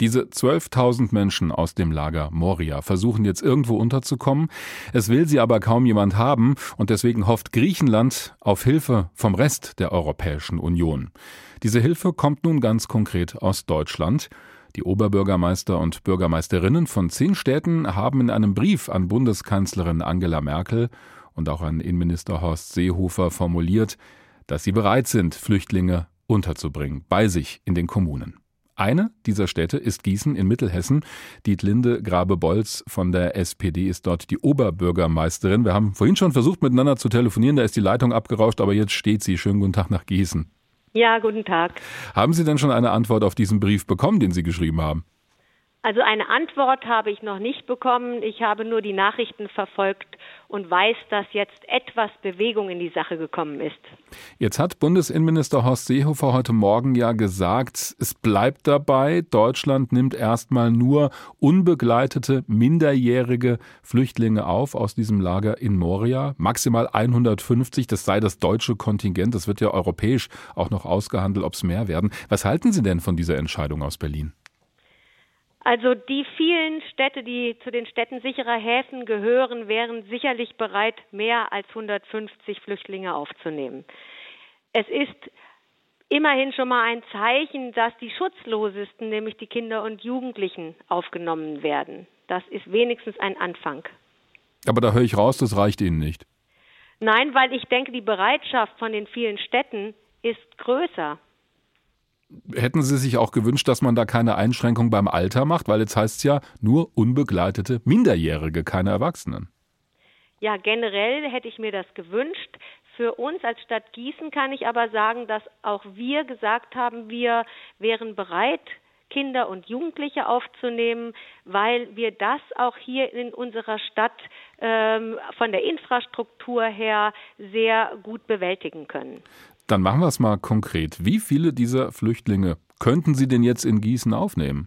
Diese 12.000 Menschen aus dem Lager Moria versuchen jetzt irgendwo unterzukommen. Es will sie aber kaum jemand haben und deswegen hofft Griechenland auf Hilfe vom Rest der Europäischen Union. Diese Hilfe kommt nun ganz konkret aus Deutschland. Die Oberbürgermeister und Bürgermeisterinnen von zehn Städten haben in einem Brief an Bundeskanzlerin Angela Merkel und auch an Innenminister Horst Seehofer formuliert, dass sie bereit sind, Flüchtlinge unterzubringen, bei sich in den Kommunen. Eine dieser Städte ist Gießen in Mittelhessen. Dietlinde Grabe-Bolz von der SPD ist dort die Oberbürgermeisterin. Wir haben vorhin schon versucht, miteinander zu telefonieren. Da ist die Leitung abgerauscht, aber jetzt steht sie. Schönen guten Tag nach Gießen. Ja, guten Tag. Haben Sie denn schon eine Antwort auf diesen Brief bekommen, den Sie geschrieben haben? Also eine Antwort habe ich noch nicht bekommen. Ich habe nur die Nachrichten verfolgt und weiß, dass jetzt etwas Bewegung in die Sache gekommen ist. Jetzt hat Bundesinnenminister Horst Seehofer heute Morgen ja gesagt, es bleibt dabei, Deutschland nimmt erstmal nur unbegleitete minderjährige Flüchtlinge auf aus diesem Lager in Moria, maximal 150, das sei das deutsche Kontingent, das wird ja europäisch auch noch ausgehandelt, ob es mehr werden. Was halten Sie denn von dieser Entscheidung aus Berlin? Also die vielen Städte, die zu den Städten sicherer Häfen gehören, wären sicherlich bereit, mehr als 150 Flüchtlinge aufzunehmen. Es ist immerhin schon mal ein Zeichen, dass die Schutzlosesten, nämlich die Kinder und Jugendlichen, aufgenommen werden. Das ist wenigstens ein Anfang. Aber da höre ich raus, das reicht Ihnen nicht. Nein, weil ich denke, die Bereitschaft von den vielen Städten ist größer. Hätten Sie sich auch gewünscht, dass man da keine Einschränkung beim Alter macht? Weil jetzt heißt es ja nur unbegleitete Minderjährige, keine Erwachsenen. Ja, generell hätte ich mir das gewünscht. Für uns als Stadt Gießen kann ich aber sagen, dass auch wir gesagt haben, wir wären bereit, Kinder und Jugendliche aufzunehmen, weil wir das auch hier in unserer Stadt ähm, von der Infrastruktur her sehr gut bewältigen können. Dann machen wir es mal konkret. Wie viele dieser Flüchtlinge könnten Sie denn jetzt in Gießen aufnehmen?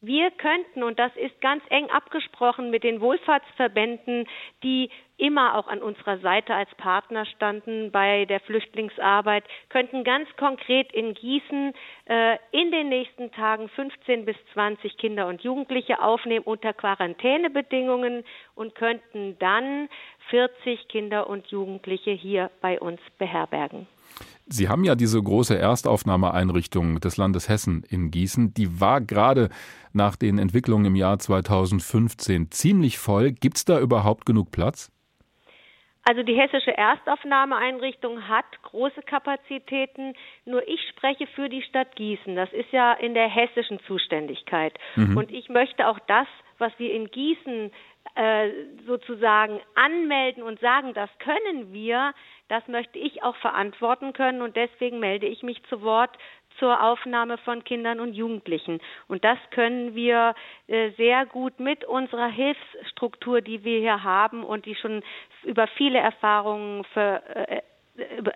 Wir könnten, und das ist ganz eng abgesprochen mit den Wohlfahrtsverbänden, die immer auch an unserer Seite als Partner standen bei der Flüchtlingsarbeit, könnten ganz konkret in Gießen äh, in den nächsten Tagen 15 bis 20 Kinder und Jugendliche aufnehmen unter Quarantänebedingungen und könnten dann 40 Kinder und Jugendliche hier bei uns beherbergen. Sie haben ja diese große Erstaufnahmeeinrichtung des Landes Hessen in Gießen. Die war gerade nach den Entwicklungen im Jahr 2015 ziemlich voll. Gibt es da überhaupt genug Platz? Also die hessische Erstaufnahmeeinrichtung hat große Kapazitäten, nur ich spreche für die Stadt Gießen. Das ist ja in der hessischen Zuständigkeit. Mhm. Und ich möchte auch das, was wir in Gießen äh, sozusagen anmelden und sagen, das können wir, das möchte ich auch verantworten können und deswegen melde ich mich zu Wort zur Aufnahme von Kindern und Jugendlichen. Und das können wir äh, sehr gut mit unserer Hilfsstruktur, die wir hier haben und die schon über viele Erfahrungen für, äh,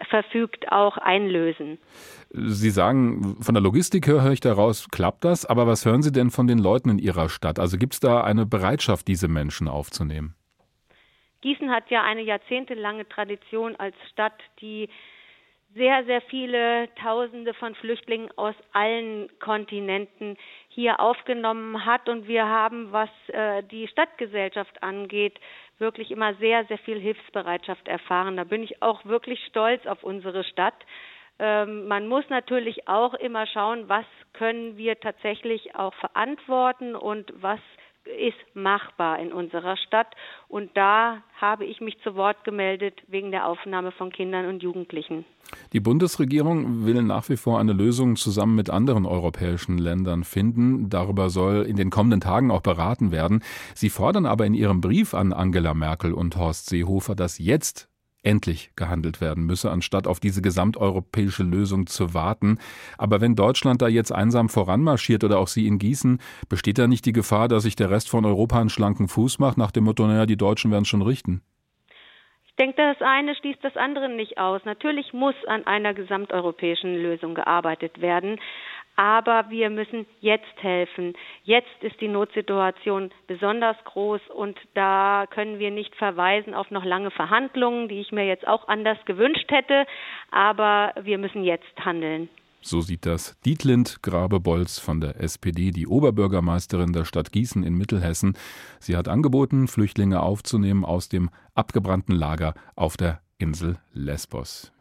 verfügt, auch einlösen. Sie sagen, von der Logistik her höre ich daraus, klappt das, aber was hören Sie denn von den Leuten in Ihrer Stadt? Also gibt es da eine Bereitschaft, diese Menschen aufzunehmen? Gießen hat ja eine jahrzehntelange Tradition als Stadt, die sehr, sehr viele Tausende von Flüchtlingen aus allen Kontinenten hier aufgenommen hat. Und wir haben, was äh, die Stadtgesellschaft angeht, wirklich immer sehr, sehr viel Hilfsbereitschaft erfahren. Da bin ich auch wirklich stolz auf unsere Stadt. Ähm, man muss natürlich auch immer schauen, was können wir tatsächlich auch verantworten und was ist machbar in unserer Stadt. Und da habe ich mich zu Wort gemeldet wegen der Aufnahme von Kindern und Jugendlichen. Die Bundesregierung will nach wie vor eine Lösung zusammen mit anderen europäischen Ländern finden. Darüber soll in den kommenden Tagen auch beraten werden. Sie fordern aber in ihrem Brief an Angela Merkel und Horst Seehofer, dass jetzt endlich gehandelt werden müsse, anstatt auf diese gesamteuropäische Lösung zu warten. Aber wenn Deutschland da jetzt einsam voranmarschiert oder auch Sie in Gießen, besteht da nicht die Gefahr, dass sich der Rest von Europa einen schlanken Fuß macht, nach dem Motto, naja, die Deutschen werden schon richten? Ich denke, das eine schließt das andere nicht aus. Natürlich muss an einer gesamteuropäischen Lösung gearbeitet werden aber wir müssen jetzt helfen. Jetzt ist die Notsituation besonders groß und da können wir nicht verweisen auf noch lange Verhandlungen, die ich mir jetzt auch anders gewünscht hätte, aber wir müssen jetzt handeln. So sieht das Dietlind Grabe-Bolz von der SPD, die Oberbürgermeisterin der Stadt Gießen in Mittelhessen. Sie hat angeboten, Flüchtlinge aufzunehmen aus dem abgebrannten Lager auf der Insel Lesbos.